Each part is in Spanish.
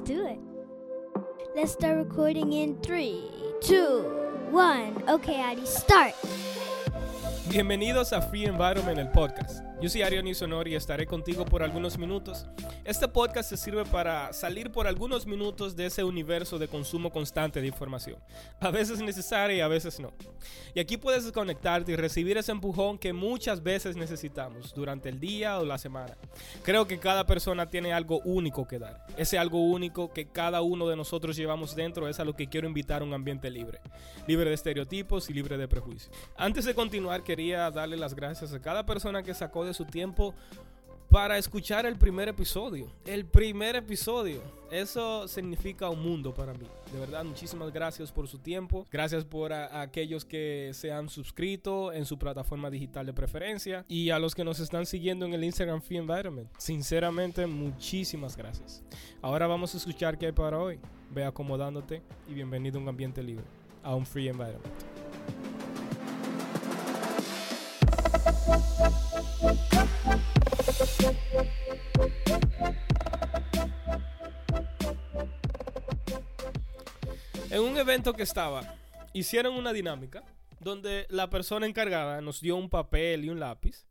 let's do it. Let's start recording in three, two, one. Okay, Addy, start. Bienvenidos a Free Environment, el podcast. Yo soy Ariel Sonor y estaré contigo por algunos minutos. Este podcast se sirve para salir por algunos minutos de ese universo de consumo constante de información. A veces necesaria y a veces no. Y aquí puedes conectarte y recibir ese empujón que muchas veces necesitamos durante el día o la semana. Creo que cada persona tiene algo único que dar. Ese algo único que cada uno de nosotros llevamos dentro es a lo que quiero invitar a un ambiente libre. Libre de estereotipos y libre de prejuicios. Antes de continuar, quería darle las gracias a cada persona que sacó de su tiempo para escuchar el primer episodio. El primer episodio. Eso significa un mundo para mí. De verdad, muchísimas gracias por su tiempo. Gracias por aquellos que se han suscrito en su plataforma digital de preferencia. Y a los que nos están siguiendo en el Instagram Free Environment. Sinceramente, muchísimas gracias. Ahora vamos a escuchar qué hay para hoy. Ve acomodándote y bienvenido a un ambiente libre. A un Free Environment. En un evento que estaba, hicieron una dinámica donde la persona encargada nos dio un papel y un lápiz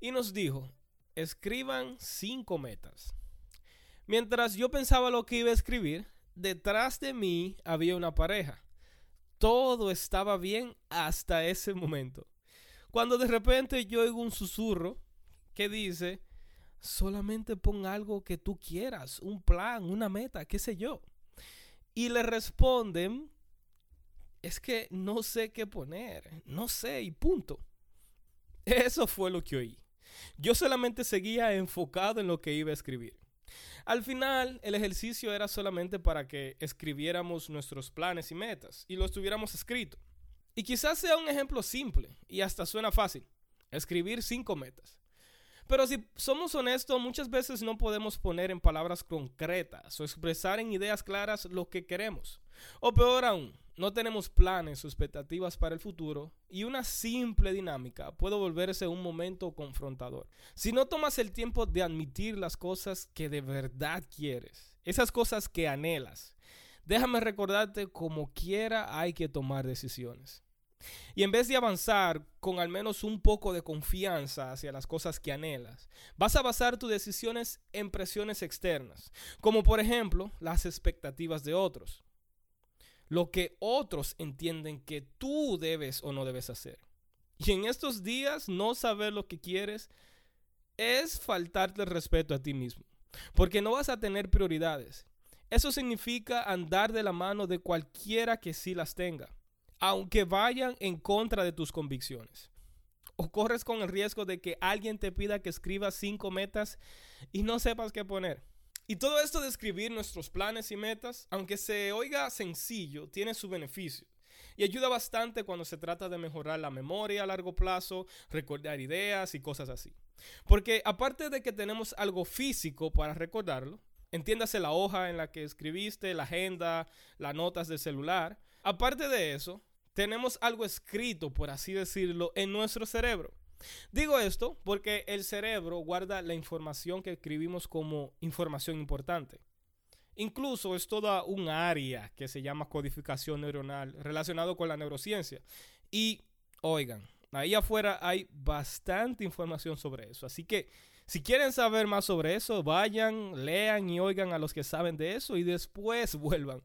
y nos dijo, escriban cinco metas. Mientras yo pensaba lo que iba a escribir, detrás de mí había una pareja. Todo estaba bien hasta ese momento. Cuando de repente yo oigo un susurro que dice, solamente pon algo que tú quieras, un plan, una meta, qué sé yo. Y le responden, es que no sé qué poner, no sé y punto. Eso fue lo que oí. Yo solamente seguía enfocado en lo que iba a escribir. Al final, el ejercicio era solamente para que escribiéramos nuestros planes y metas y los tuviéramos escrito. Y quizás sea un ejemplo simple y hasta suena fácil. Escribir cinco metas. Pero si somos honestos, muchas veces no podemos poner en palabras concretas o expresar en ideas claras lo que queremos. O peor aún, no tenemos planes o expectativas para el futuro y una simple dinámica puede volverse un momento confrontador. Si no tomas el tiempo de admitir las cosas que de verdad quieres, esas cosas que anhelas, déjame recordarte como quiera hay que tomar decisiones. Y en vez de avanzar con al menos un poco de confianza hacia las cosas que anhelas, vas a basar tus decisiones en presiones externas, como por ejemplo las expectativas de otros, lo que otros entienden que tú debes o no debes hacer. Y en estos días no saber lo que quieres es faltarte el respeto a ti mismo, porque no vas a tener prioridades. Eso significa andar de la mano de cualquiera que sí las tenga aunque vayan en contra de tus convicciones. O corres con el riesgo de que alguien te pida que escribas cinco metas y no sepas qué poner. Y todo esto de escribir nuestros planes y metas, aunque se oiga sencillo, tiene su beneficio. Y ayuda bastante cuando se trata de mejorar la memoria a largo plazo, recordar ideas y cosas así. Porque aparte de que tenemos algo físico para recordarlo, entiéndase la hoja en la que escribiste, la agenda, las notas del celular, aparte de eso, tenemos algo escrito, por así decirlo, en nuestro cerebro. Digo esto porque el cerebro guarda la información que escribimos como información importante. Incluso es toda un área que se llama codificación neuronal relacionado con la neurociencia. Y oigan, ahí afuera hay bastante información sobre eso. Así que si quieren saber más sobre eso, vayan, lean y oigan a los que saben de eso y después vuelvan.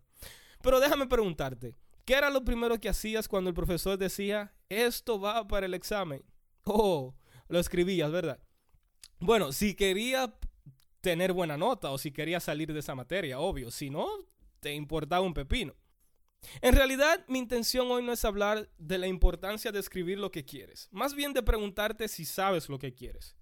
Pero déjame preguntarte, ¿Qué era lo primero que hacías cuando el profesor decía, esto va para el examen? Oh, lo escribías, ¿verdad? Bueno, si quería tener buena nota o si quería salir de esa materia, obvio. Si no, te importaba un pepino. En realidad, mi intención hoy no es hablar de la importancia de escribir lo que quieres, más bien de preguntarte si sabes lo que quieres.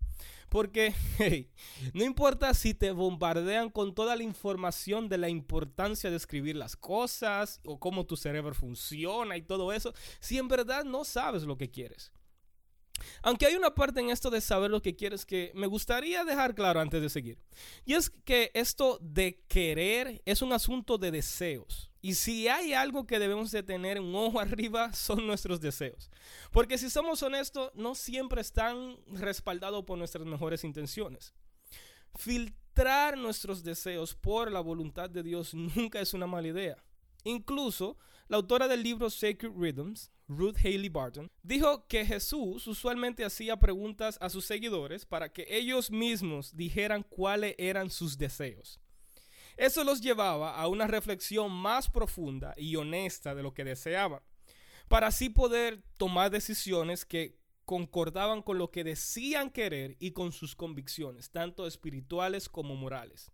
Porque, hey, no importa si te bombardean con toda la información de la importancia de escribir las cosas o cómo tu cerebro funciona y todo eso, si en verdad no sabes lo que quieres. Aunque hay una parte en esto de saber lo que quieres que me gustaría dejar claro antes de seguir. Y es que esto de querer es un asunto de deseos. Y si hay algo que debemos de tener un ojo arriba son nuestros deseos. Porque si somos honestos, no siempre están respaldados por nuestras mejores intenciones. filtrar nuestros deseos por la voluntad de Dios nunca es una mala idea. Incluso, la autora del libro Sacred Rhythms, Ruth Haley Barton, dijo que Jesús usualmente hacía preguntas a sus seguidores para que ellos mismos dijeran cuáles eran sus deseos. Eso los llevaba a una reflexión más profunda y honesta de lo que deseaban, para así poder tomar decisiones que concordaban con lo que decían querer y con sus convicciones, tanto espirituales como morales.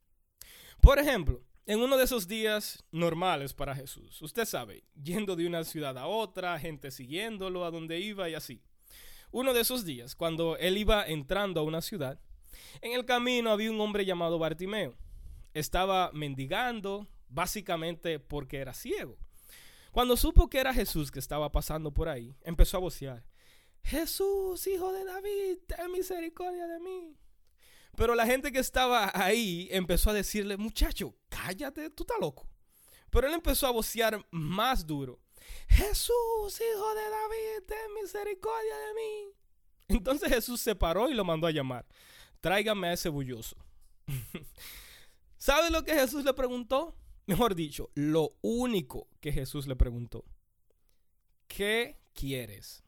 Por ejemplo, en uno de esos días normales para Jesús, usted sabe, yendo de una ciudad a otra, gente siguiéndolo a donde iba y así. Uno de esos días, cuando él iba entrando a una ciudad, en el camino había un hombre llamado Bartimeo. Estaba mendigando, básicamente porque era ciego. Cuando supo que era Jesús que estaba pasando por ahí, empezó a vocear. Jesús, hijo de David, ten misericordia de mí. Pero la gente que estaba ahí empezó a decirle, muchacho, cállate, tú estás loco. Pero él empezó a vocear más duro. Jesús, hijo de David, ten misericordia de mí. Entonces Jesús se paró y lo mandó a llamar. Tráigame a ese bulloso. ¿Sabe lo que Jesús le preguntó? Mejor dicho, lo único que Jesús le preguntó. ¿Qué quieres?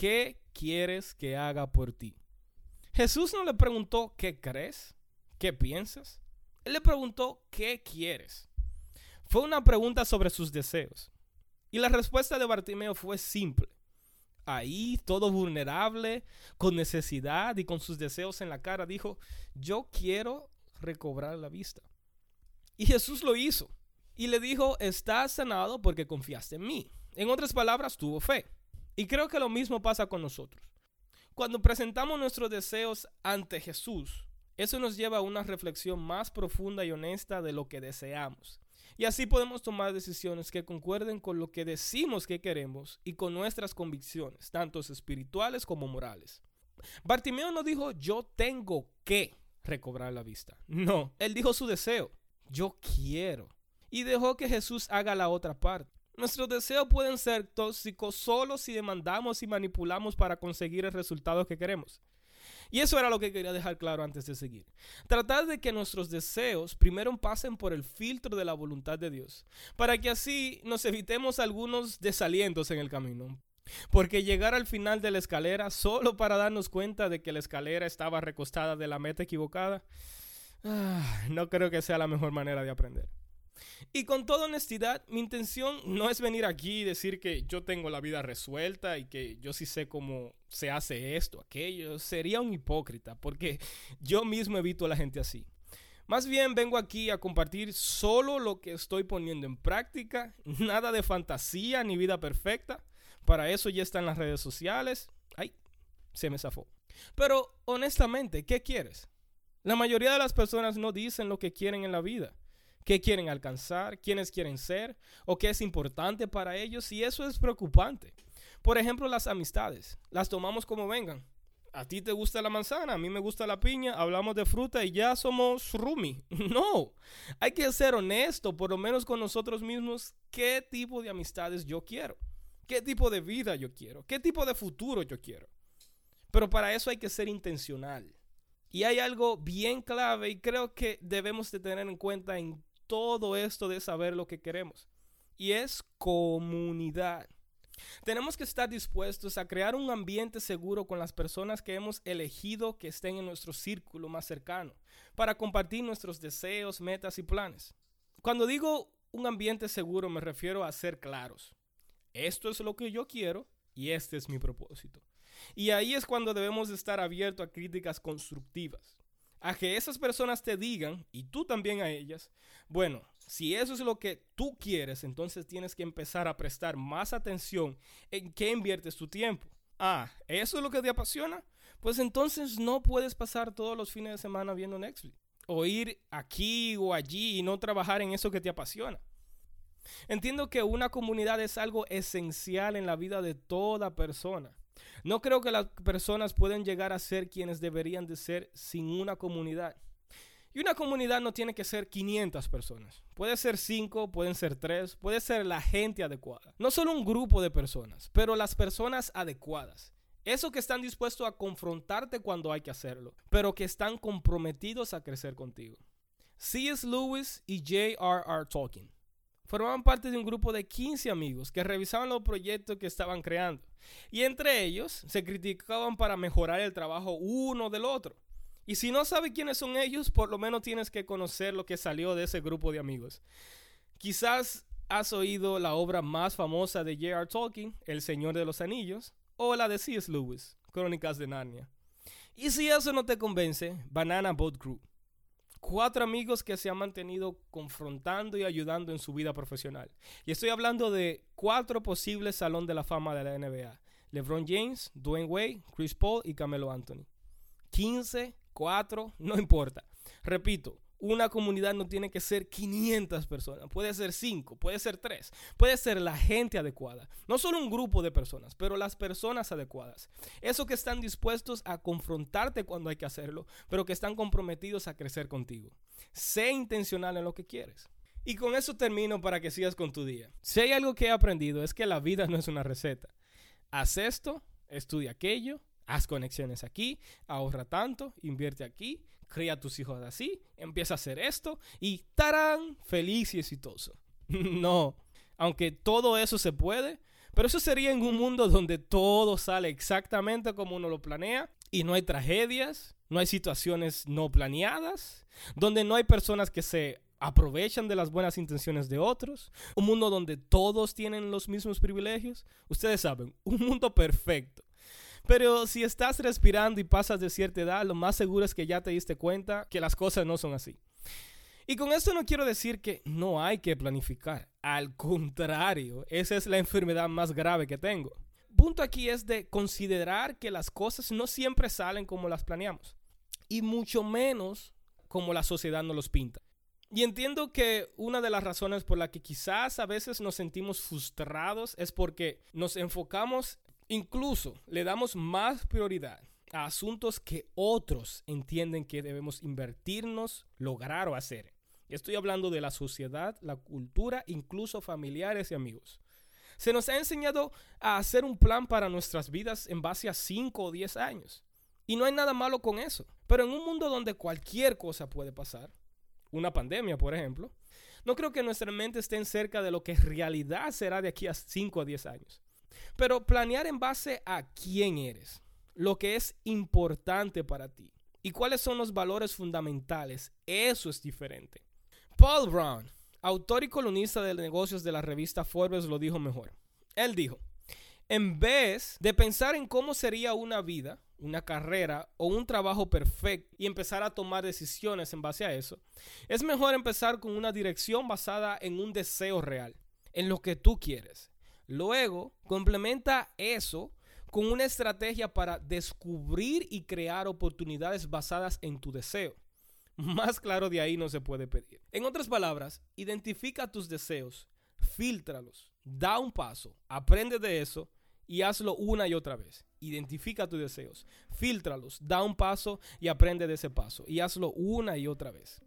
¿qué quieres que haga por ti? Jesús no le preguntó, ¿qué crees? ¿Qué piensas? Él le preguntó, ¿qué quieres? Fue una pregunta sobre sus deseos. Y la respuesta de Bartimeo fue simple. Ahí, todo vulnerable, con necesidad y con sus deseos en la cara, dijo, yo quiero recobrar la vista. Y Jesús lo hizo. Y le dijo, estás sanado porque confiaste en mí. En otras palabras, tuvo fe. Y creo que lo mismo pasa con nosotros. Cuando presentamos nuestros deseos ante Jesús, eso nos lleva a una reflexión más profunda y honesta de lo que deseamos. Y así podemos tomar decisiones que concuerden con lo que decimos que queremos y con nuestras convicciones, tanto espirituales como morales. Bartimeo no dijo yo tengo que recobrar la vista. No, él dijo su deseo. Yo quiero. Y dejó que Jesús haga la otra parte. Nuestros deseos pueden ser tóxicos solo si demandamos y manipulamos para conseguir el resultado que queremos. Y eso era lo que quería dejar claro antes de seguir. Tratar de que nuestros deseos primero pasen por el filtro de la voluntad de Dios, para que así nos evitemos algunos desalientos en el camino. Porque llegar al final de la escalera solo para darnos cuenta de que la escalera estaba recostada de la meta equivocada, ah, no creo que sea la mejor manera de aprender. Y con toda honestidad, mi intención no es venir aquí y decir que yo tengo la vida resuelta y que yo sí sé cómo se hace esto, aquello. Sería un hipócrita porque yo mismo evito a la gente así. Más bien vengo aquí a compartir solo lo que estoy poniendo en práctica, nada de fantasía ni vida perfecta. Para eso ya están las redes sociales. Ay, se me zafó. Pero honestamente, ¿qué quieres? La mayoría de las personas no dicen lo que quieren en la vida qué quieren alcanzar, quiénes quieren ser o qué es importante para ellos y eso es preocupante. Por ejemplo, las amistades, las tomamos como vengan. A ti te gusta la manzana, a mí me gusta la piña, hablamos de fruta y ya somos rumi. No, hay que ser honesto, por lo menos con nosotros mismos, qué tipo de amistades yo quiero, qué tipo de vida yo quiero, qué tipo de futuro yo quiero. Pero para eso hay que ser intencional. Y hay algo bien clave y creo que debemos de tener en cuenta en todo esto de saber lo que queremos. Y es comunidad. Tenemos que estar dispuestos a crear un ambiente seguro con las personas que hemos elegido que estén en nuestro círculo más cercano, para compartir nuestros deseos, metas y planes. Cuando digo un ambiente seguro me refiero a ser claros. Esto es lo que yo quiero y este es mi propósito. Y ahí es cuando debemos estar abiertos a críticas constructivas a que esas personas te digan, y tú también a ellas, bueno, si eso es lo que tú quieres, entonces tienes que empezar a prestar más atención en qué inviertes tu tiempo. Ah, ¿eso es lo que te apasiona? Pues entonces no puedes pasar todos los fines de semana viendo Netflix. O ir aquí o allí y no trabajar en eso que te apasiona. Entiendo que una comunidad es algo esencial en la vida de toda persona. No creo que las personas pueden llegar a ser quienes deberían de ser sin una comunidad. Y una comunidad no tiene que ser 500 personas. Puede ser 5, pueden ser 3, puede ser la gente adecuada. No solo un grupo de personas, pero las personas adecuadas. Eso que están dispuestos a confrontarte cuando hay que hacerlo, pero que están comprometidos a crecer contigo. C.S. Lewis y J.R.R. Tolkien formaban parte de un grupo de 15 amigos que revisaban los proyectos que estaban creando. Y entre ellos se criticaban para mejorar el trabajo uno del otro. Y si no sabes quiénes son ellos, por lo menos tienes que conocer lo que salió de ese grupo de amigos. Quizás has oído la obra más famosa de J.R. Tolkien, El Señor de los Anillos, o la de C.S. Lewis, Crónicas de Narnia. Y si eso no te convence, Banana Boat Group. Cuatro amigos que se han mantenido confrontando y ayudando en su vida profesional. Y estoy hablando de cuatro posibles salón de la fama de la NBA. LeBron James, Dwayne Wade, Chris Paul y Camelo Anthony. 15, 4, no importa. Repito, una comunidad no tiene que ser 500 personas, puede ser 5, puede ser 3, puede ser la gente adecuada. No solo un grupo de personas, pero las personas adecuadas. Eso que están dispuestos a confrontarte cuando hay que hacerlo, pero que están comprometidos a crecer contigo. Sé intencional en lo que quieres. Y con eso termino para que sigas con tu día. Si hay algo que he aprendido es que la vida no es una receta. Haz esto, estudia aquello, haz conexiones aquí, ahorra tanto, invierte aquí, cría tus hijos así, empieza a hacer esto y ¡tarán! Feliz y exitoso. no, aunque todo eso se puede, pero eso sería en un mundo donde todo sale exactamente como uno lo planea y no hay tragedias, no hay situaciones no planeadas, donde no hay personas que se aprovechan de las buenas intenciones de otros, un mundo donde todos tienen los mismos privilegios. Ustedes saben, un mundo perfecto pero si estás respirando y pasas de cierta edad, lo más seguro es que ya te diste cuenta que las cosas no son así. Y con esto no quiero decir que no hay que planificar. Al contrario, esa es la enfermedad más grave que tengo. Punto aquí es de considerar que las cosas no siempre salen como las planeamos. Y mucho menos como la sociedad nos los pinta. Y entiendo que una de las razones por la que quizás a veces nos sentimos frustrados es porque nos enfocamos Incluso le damos más prioridad a asuntos que otros entienden que debemos invertirnos, lograr o hacer. Estoy hablando de la sociedad, la cultura, incluso familiares y amigos. Se nos ha enseñado a hacer un plan para nuestras vidas en base a 5 o 10 años. Y no hay nada malo con eso. Pero en un mundo donde cualquier cosa puede pasar, una pandemia por ejemplo, no creo que nuestra mente esté cerca de lo que realidad será de aquí a 5 o 10 años. Pero planear en base a quién eres, lo que es importante para ti y cuáles son los valores fundamentales, eso es diferente. Paul Brown, autor y columnista de negocios de la revista Forbes, lo dijo mejor. Él dijo, en vez de pensar en cómo sería una vida, una carrera o un trabajo perfecto y empezar a tomar decisiones en base a eso, es mejor empezar con una dirección basada en un deseo real, en lo que tú quieres, Luego, complementa eso con una estrategia para descubrir y crear oportunidades basadas en tu deseo. Más claro de ahí no se puede pedir. En otras palabras, identifica tus deseos, filtralos, da un paso, aprende de eso y hazlo una y otra vez. Identifica tus deseos, filtralos, da un paso y aprende de ese paso y hazlo una y otra vez.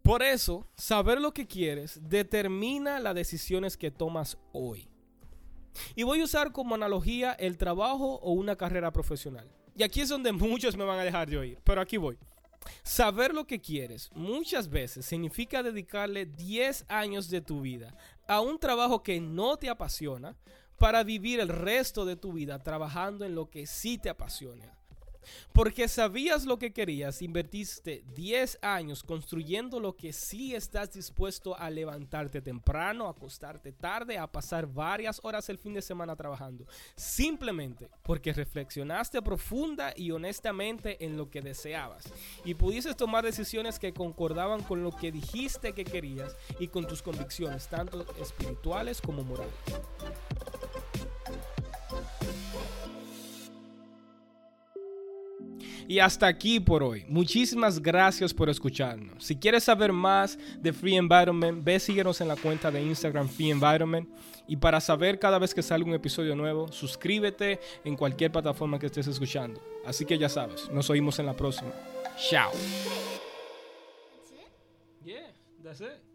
Por eso, saber lo que quieres determina las decisiones que tomas hoy. Y voy a usar como analogía el trabajo o una carrera profesional. Y aquí es donde muchos me van a dejar de oír, pero aquí voy. Saber lo que quieres muchas veces significa dedicarle 10 años de tu vida a un trabajo que no te apasiona para vivir el resto de tu vida trabajando en lo que sí te apasiona. Porque sabías lo que querías, invertiste 10 años construyendo lo que sí estás dispuesto a levantarte temprano, a acostarte tarde, a pasar varias horas el fin de semana trabajando. Simplemente porque reflexionaste profunda y honestamente en lo que deseabas. Y pudiste tomar decisiones que concordaban con lo que dijiste que querías y con tus convicciones, tanto espirituales como morales. Y hasta aquí por hoy. Muchísimas gracias por escucharnos. Si quieres saber más de Free Environment, ve síguenos en la cuenta de Instagram Free Environment. Y para saber cada vez que salga un episodio nuevo, suscríbete en cualquier plataforma que estés escuchando. Así que ya sabes, nos oímos en la próxima. Chao. Yeah, that's it.